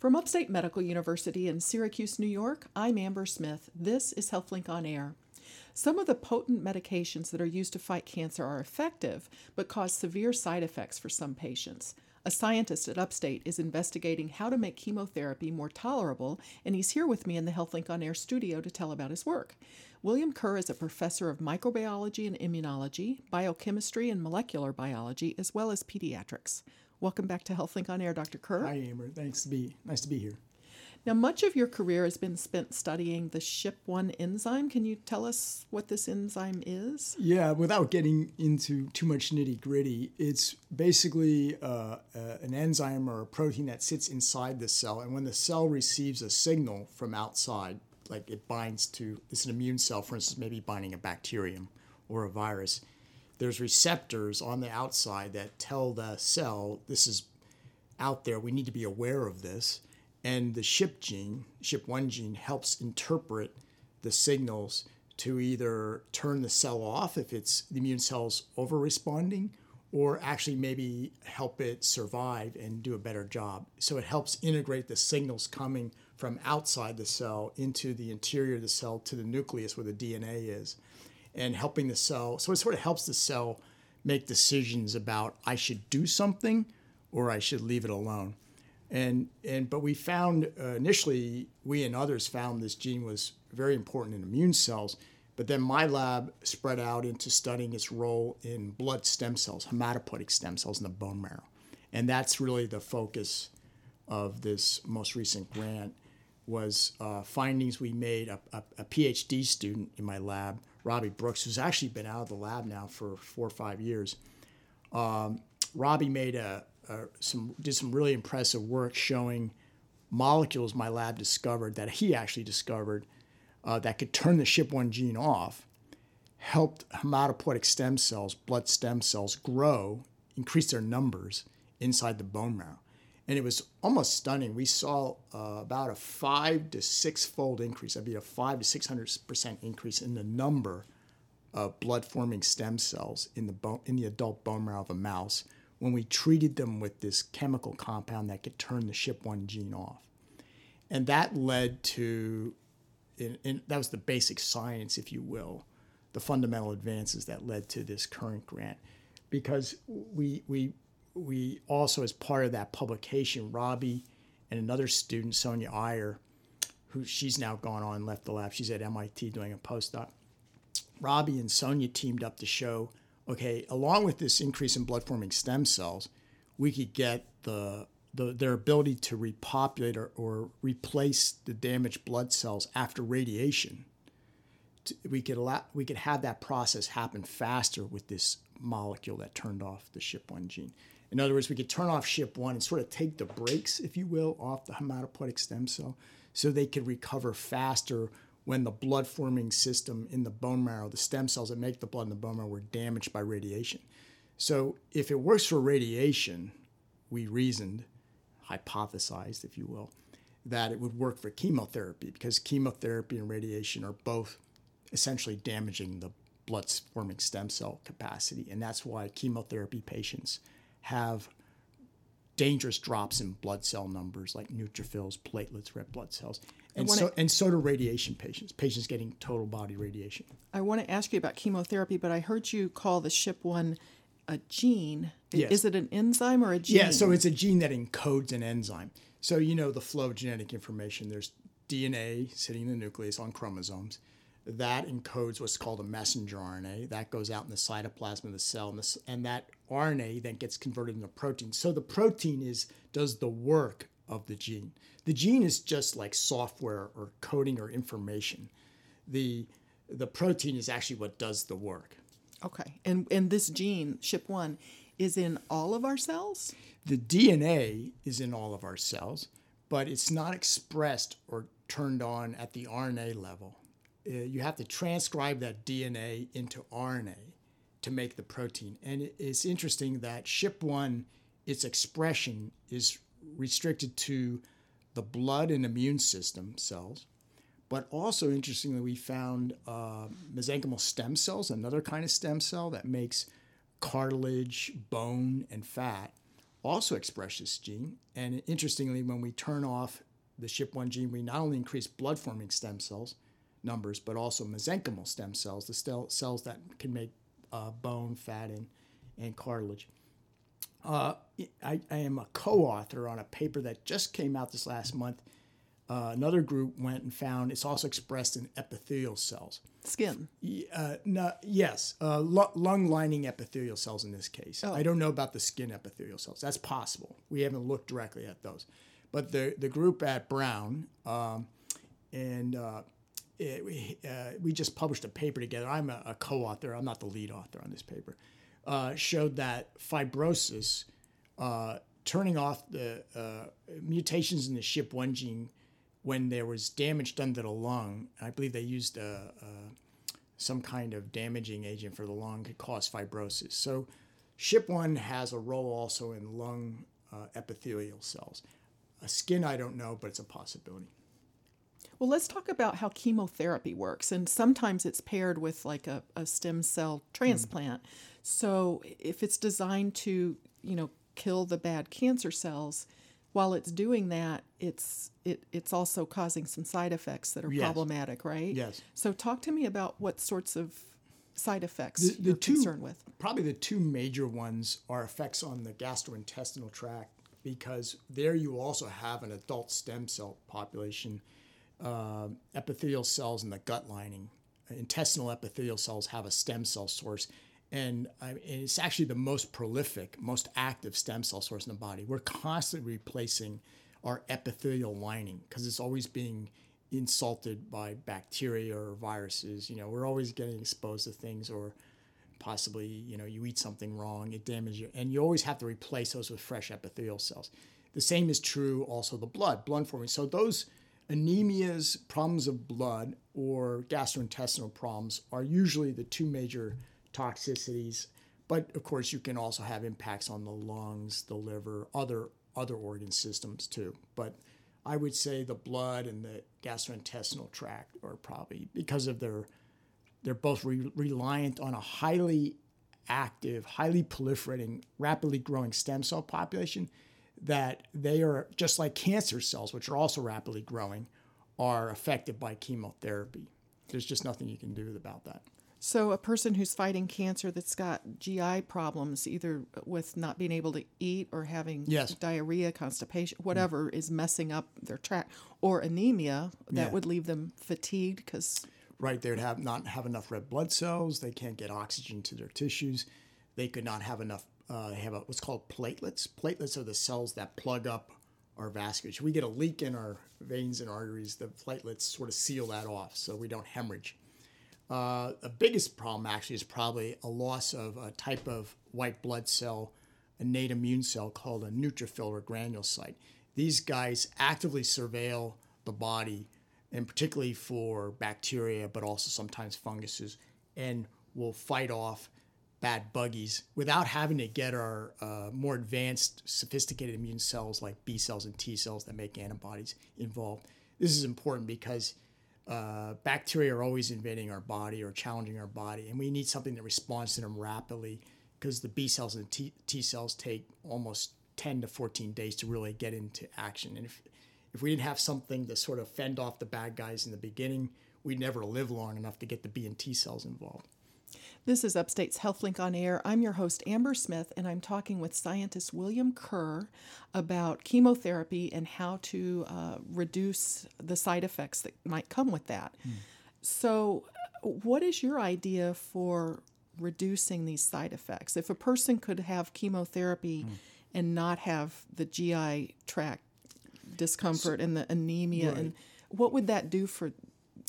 From Upstate Medical University in Syracuse, New York, I'm Amber Smith. This is HealthLink on Air. Some of the potent medications that are used to fight cancer are effective, but cause severe side effects for some patients. A scientist at Upstate is investigating how to make chemotherapy more tolerable, and he's here with me in the HealthLink on Air studio to tell about his work. William Kerr is a professor of microbiology and immunology, biochemistry and molecular biology, as well as pediatrics. Welcome back to HealthLink on Air, Dr. Kerr. Hi, Amber. Thanks to be nice to be here. Now, much of your career has been spent studying the SHIP1 enzyme. Can you tell us what this enzyme is? Yeah, without getting into too much nitty gritty, it's basically uh, uh, an enzyme or a protein that sits inside the cell. And when the cell receives a signal from outside, like it binds to, it's an immune cell, for instance, maybe binding a bacterium or a virus, there's receptors on the outside that tell the cell this is out there. We need to be aware of this. And the SHIP gene, SHIP1 gene, helps interpret the signals to either turn the cell off if it's the immune cell's over responding or actually maybe help it survive and do a better job. So it helps integrate the signals coming from outside the cell into the interior of the cell to the nucleus where the DNA is and helping the cell. So it sort of helps the cell make decisions about I should do something or I should leave it alone. And and but we found uh, initially we and others found this gene was very important in immune cells. But then my lab spread out into studying its role in blood stem cells, hematopoietic stem cells in the bone marrow. And that's really the focus of this most recent grant was uh, findings we made. A, a, a, PhD student in my lab, Robbie Brooks, who's actually been out of the lab now for four or five years. Um, Robbie made a, a, some did some really impressive work showing molecules my lab discovered that he actually discovered uh, that could turn the SHIP1 gene off, helped hematopoietic stem cells, blood stem cells, grow, increase their numbers inside the bone marrow and it was almost stunning. We saw uh, about a five to six fold increase. That'd be a five to six hundred percent increase in the number of blood forming stem cells in the bone, in the adult bone marrow of a mouse when we treated them with this chemical compound that could turn the SHIP1 gene off, and that led to, in, that was the basic science, if you will, the fundamental advances that led to this current grant, because we we we also, as part of that publication, Robbie and another student, Sonia Iyer, who she's now gone on and left the lab. She's at MIT doing a postdoc. Robbie and Sonia teamed up to show, okay, along with this increase in blood forming stem cells, we could get the, the their ability to repopulate or, or replace the damaged blood cells after radiation. We could allow, we could have that process happen faster with this molecule that turned off the SHIP1 gene. In other words, we could turn off SHIP1 and sort of take the brakes, if you will, off the hematopoietic stem cell so they could recover faster when the blood forming system in the bone marrow, the stem cells that make the blood in the bone marrow, were damaged by radiation. So if it works for radiation, we reasoned, hypothesized, if you will, that it would work for chemotherapy because chemotherapy and radiation are both essentially damaging the blood forming stem cell capacity. And that's why chemotherapy patients have dangerous drops in blood cell numbers like neutrophils, platelets, red blood cells. And so, and so do radiation patients, patients getting total body radiation. I want to ask you about chemotherapy, but I heard you call the SHIP1 a gene. Yes. Is it an enzyme or a gene? Yeah, so it's a gene that encodes an enzyme. So you know the flow of genetic information. There's DNA sitting in the nucleus on chromosomes that encodes what's called a messenger RNA that goes out in the cytoplasm of the cell, and, and that RNA then gets converted into protein. So the protein is does the work of the gene. The gene is just like software or coding or information. The the protein is actually what does the work. Okay, and and this gene SHIP1 is in all of our cells. The DNA is in all of our cells, but it's not expressed or turned on at the RNA level uh, you have to transcribe that DNA into RNA to make the protein. And it's interesting that SHIP1, its expression is restricted to the blood and immune system cells. But also, interestingly, we found uh, mesenchymal stem cells, another kind of stem cell that makes cartilage, bone, and fat, also express this gene. And interestingly, when we turn off the SHIP1 gene, we not only increase blood forming stem cells numbers, but also mesenchymal stem cells, the cells that can make uh, bone, fat, and, and cartilage. Uh, I, I, am a co author on a paper that just came out this last month. Uh, another group went and found it's also expressed in epithelial cells. Skin. Uh, no, yes, uh, lung lining epithelial cells in this case. Oh. I don't know about the skin epithelial cells. That's possible. We haven't looked directly at those. But the, the group at Brown, um, and uh, it, we, uh, we just published a paper together. I'm a, a co author, I'm not the lead author on this paper. Uh, showed that fibrosis, uh, turning off the uh, mutations in the SHIP1 gene when there was damage done to the lung, I believe they used uh, uh, some kind of damaging agent for the lung, could cause fibrosis. So SHIP1 has a role also in lung epithelial cells. A skin, I don't know, but it's a possibility. Well, let's talk about how chemotherapy works. And sometimes it's paired with like a, a stem cell transplant. Mm. So if it's designed to, you know, kill the bad cancer cells, while it's doing that, it's it it's also causing some side effects that are yes. problematic, right? Yes. So talk to me about what sorts of side effects the, the you're two, concerned with. Probably the two major ones are effects on the gastrointestinal tract because there you also have an adult stem cell population uh, epithelial cells in the gut lining. Intestinal epithelial cells have a stem cell source, and, and it's actually the most prolific, most active stem cell source in the body. We're constantly replacing our epithelial lining because it's always being insulted by bacteria or viruses. You know, we're always getting exposed to things or possibly, you know, you eat something wrong, it damages you, and you always have to replace those with fresh epithelial cells. The same is true also the blood, blood forming. So those anemias, problems of blood, or gastrointestinal problems are usually the two major toxicities. But of course, you can also have impacts on the lungs, the liver, other other organ systems too. But I would say the blood and the gastrointestinal tract are probably because of their they're both re- reliant on a highly active, highly proliferating, rapidly growing stem cell population that they are just like cancer cells, which are also rapidly growing, are affected by chemotherapy. There's just nothing you can do about that. So, a person who's fighting cancer that's got GI problems, either with not being able to eat or having yes. diarrhea, constipation, whatever mm. is messing up their tract, or anemia, that yeah. would leave them fatigued because. Right, they'd have not have enough red blood cells. They can't get oxygen to their tissues. They could not have enough uh, have a, what's called platelets. Platelets are the cells that plug up our vasculature. We get a leak in our veins and arteries, the platelets sort of seal that off so we don't hemorrhage. Uh, the biggest problem actually is probably a loss of a type of white blood cell, a innate immune cell called a neutrophil or granulocyte. These guys actively surveil the body, and particularly for bacteria, but also sometimes funguses, and will fight off bad buggies without having to get our uh, more advanced, sophisticated immune cells like B cells and T cells that make antibodies involved. This is important because uh, bacteria are always invading our body or challenging our body, and we need something that responds to them rapidly because the B cells and T, T cells take almost 10 to 14 days to really get into action. And if, if we didn't have something to sort of fend off the bad guys in the beginning, we'd never live long enough to get the B and T cells involved. This is Upstate's HealthLink on Air. I'm your host, Amber Smith, and I'm talking with scientist William Kerr about chemotherapy and how to uh, reduce the side effects that might come with that. Mm. So, what is your idea for reducing these side effects? If a person could have chemotherapy mm. and not have the GI tract discomfort so, and the anemia, right. and what would that do for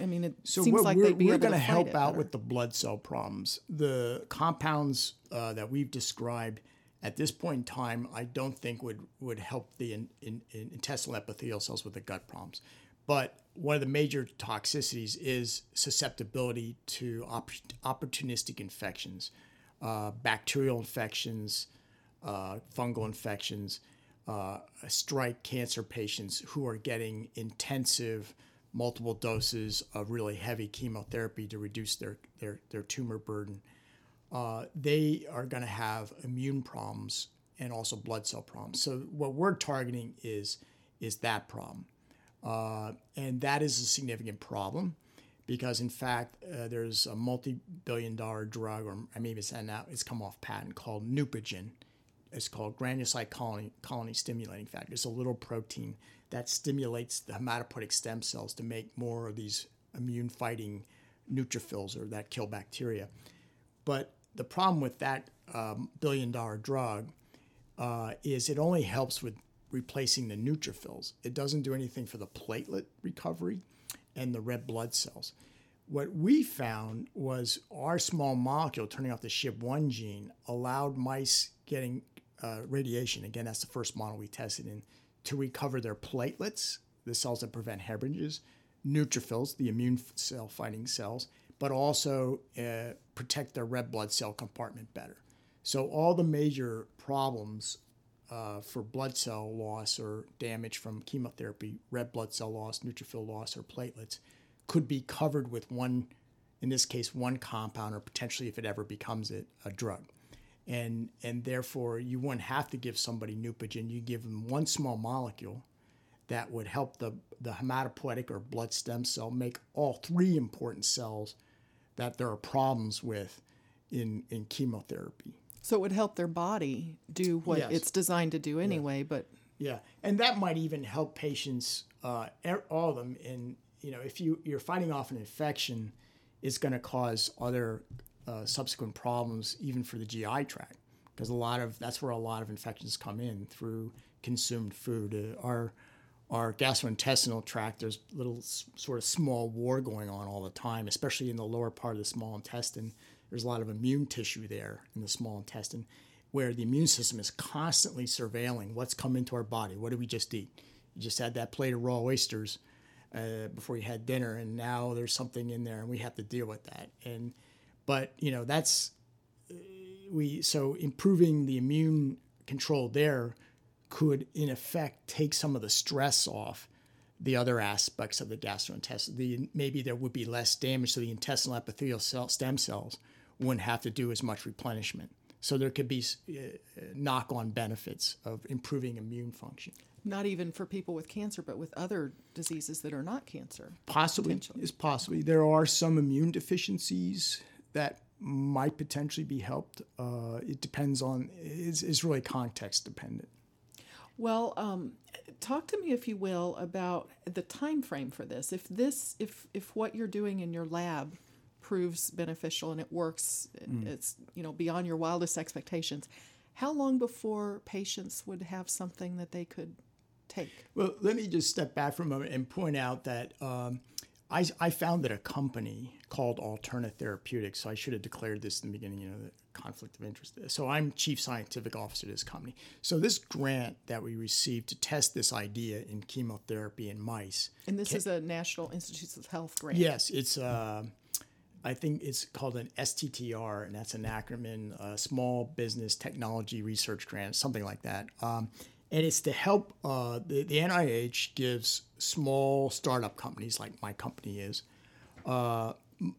I mean, it so seems like they'd be we're going to help out with the blood cell problems. The compounds uh, that we've described at this point in time, I don't think would would help the in, in, in intestinal epithelial cells with the gut problems. But one of the major toxicities is susceptibility to op- opportunistic infections, uh, bacterial infections, uh, fungal infections. Uh, strike cancer patients who are getting intensive multiple doses of really heavy chemotherapy to reduce their, their, their tumor burden, uh, they are going to have immune problems and also blood cell problems. So what we're targeting is is that problem, uh, and that is a significant problem because in fact uh, there's a multi-billion-dollar drug, or maybe it's now it's come off patent called Neupogen. It's called granulocyte colony colony stimulating factor. It's a little protein that stimulates the hematopoietic stem cells to make more of these immune-fighting neutrophils or that kill bacteria. But the problem with that um, billion-dollar drug uh, is it only helps with replacing the neutrophils. It doesn't do anything for the platelet recovery and the red blood cells. What we found was our small molecule turning off the SHIP1 gene allowed mice getting uh, radiation. Again, that's the first model we tested in to recover their platelets, the cells that prevent hemorrhages, neutrophils, the immune cell fighting cells, but also uh, protect their red blood cell compartment better. So, all the major problems uh, for blood cell loss or damage from chemotherapy, red blood cell loss, neutrophil loss, or platelets, could be covered with one, in this case, one compound, or potentially, if it ever becomes it, a drug. And, and therefore, you wouldn't have to give somebody Neupogen. You give them one small molecule that would help the, the hematopoietic or blood stem cell make all three important cells that there are problems with in, in chemotherapy. So it would help their body do what yes. it's designed to do anyway. Yeah. But yeah, and that might even help patients, uh, all of them. And you know, if you you're fighting off an infection, it's going to cause other uh, subsequent problems, even for the GI tract, because a lot of that's where a lot of infections come in through consumed food. Uh, our our gastrointestinal tract, there's little sort of small war going on all the time, especially in the lower part of the small intestine there's a lot of immune tissue there in the small intestine where the immune system is constantly surveilling what's come into our body. What did we just eat? You just had that plate of raw oysters uh, before you had dinner, and now there's something in there, and we have to deal with that. And but you know that's we so improving the immune control there could in effect take some of the stress off the other aspects of the gastrointestinal. The, maybe there would be less damage to the intestinal epithelial cell, stem cells wouldn't have to do as much replenishment. So there could be uh, knock on benefits of improving immune function. Not even for people with cancer, but with other diseases that are not cancer. Possibly, is possibly. There are some immune deficiencies that might potentially be helped. Uh, it depends on, it's, it's really context dependent. Well, um, talk to me, if you will, about the time frame for this. If this, if if what you're doing in your lab proves beneficial and it works, mm. it's you know beyond your wildest expectations. How long before patients would have something that they could take? Well, let me just step back for a moment and point out that um, I, I founded a company called Alterna Therapeutics. So I should have declared this in the beginning, you know, the conflict of interest. So I'm chief scientific officer of this company. So this grant that we received to test this idea in chemotherapy in mice. And this can, is a National Institutes of Health grant. Yes, it's. Uh, I think it's called an STTR, and that's an acronym, uh, Small Business Technology Research Grant, something like that. Um, and it's to help uh, the, the NIH gives small startup companies like my company is uh,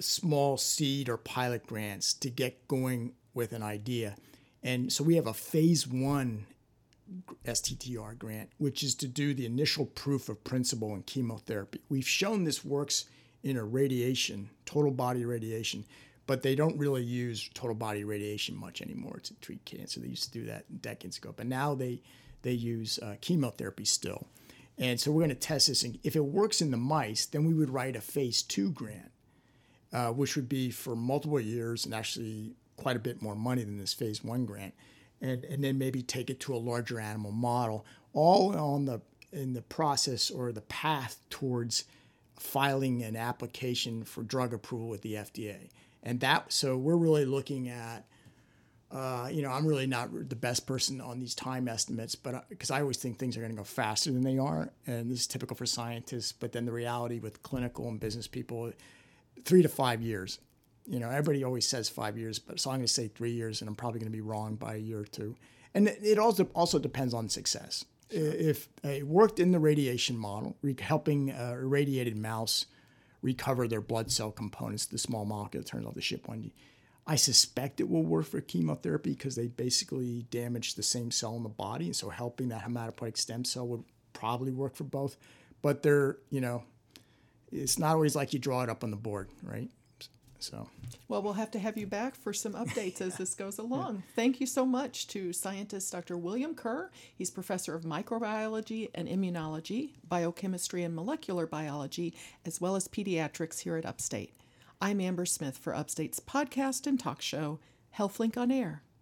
small seed or pilot grants to get going with an idea. And so we have a phase one STTR grant, which is to do the initial proof of principle in chemotherapy. We've shown this works in a radiation, total body radiation, but they don't really use total body radiation much anymore to treat cancer. They used to do that decades ago, but now they they use uh, chemotherapy still. And so we're going to test this. And if it works in the mice, then we would write a phase two grant, uh, which would be for multiple years and actually quite a bit more money than this phase one grant. And, and then maybe take it to a larger animal model, all on the in the process or the path towards filing an application for drug approval with the FDA. And that, so we're really looking at, uh, you know, I'm really not the best person on these time estimates, but because I, always think things are going to go faster than they are. And this is typical for scientists. But then the reality with clinical and business people, three to five years. You know, everybody always says five years, but so I'm going to say three years, and I'm probably going to be wrong by a year or two. And it also also depends on success if it worked in the radiation model, helping a irradiated mouse recover their blood cell components, the small molecule turns off the SHIP1. I suspect it will work for chemotherapy because they basically damage the same cell in the body, and so helping that hematopoietic stem cell would probably work for both. But they're, you know, it's not always like you draw it up on the board, right? So, well, we'll have to have you back for some updates as this goes along. Yeah. Thank you so much to scientist Dr. William Kerr. He's professor of microbiology and immunology, biochemistry and molecular biology, as well as pediatrics here at Upstate. I'm Amber Smith for Upstate's podcast and talk show, HealthLink on Air.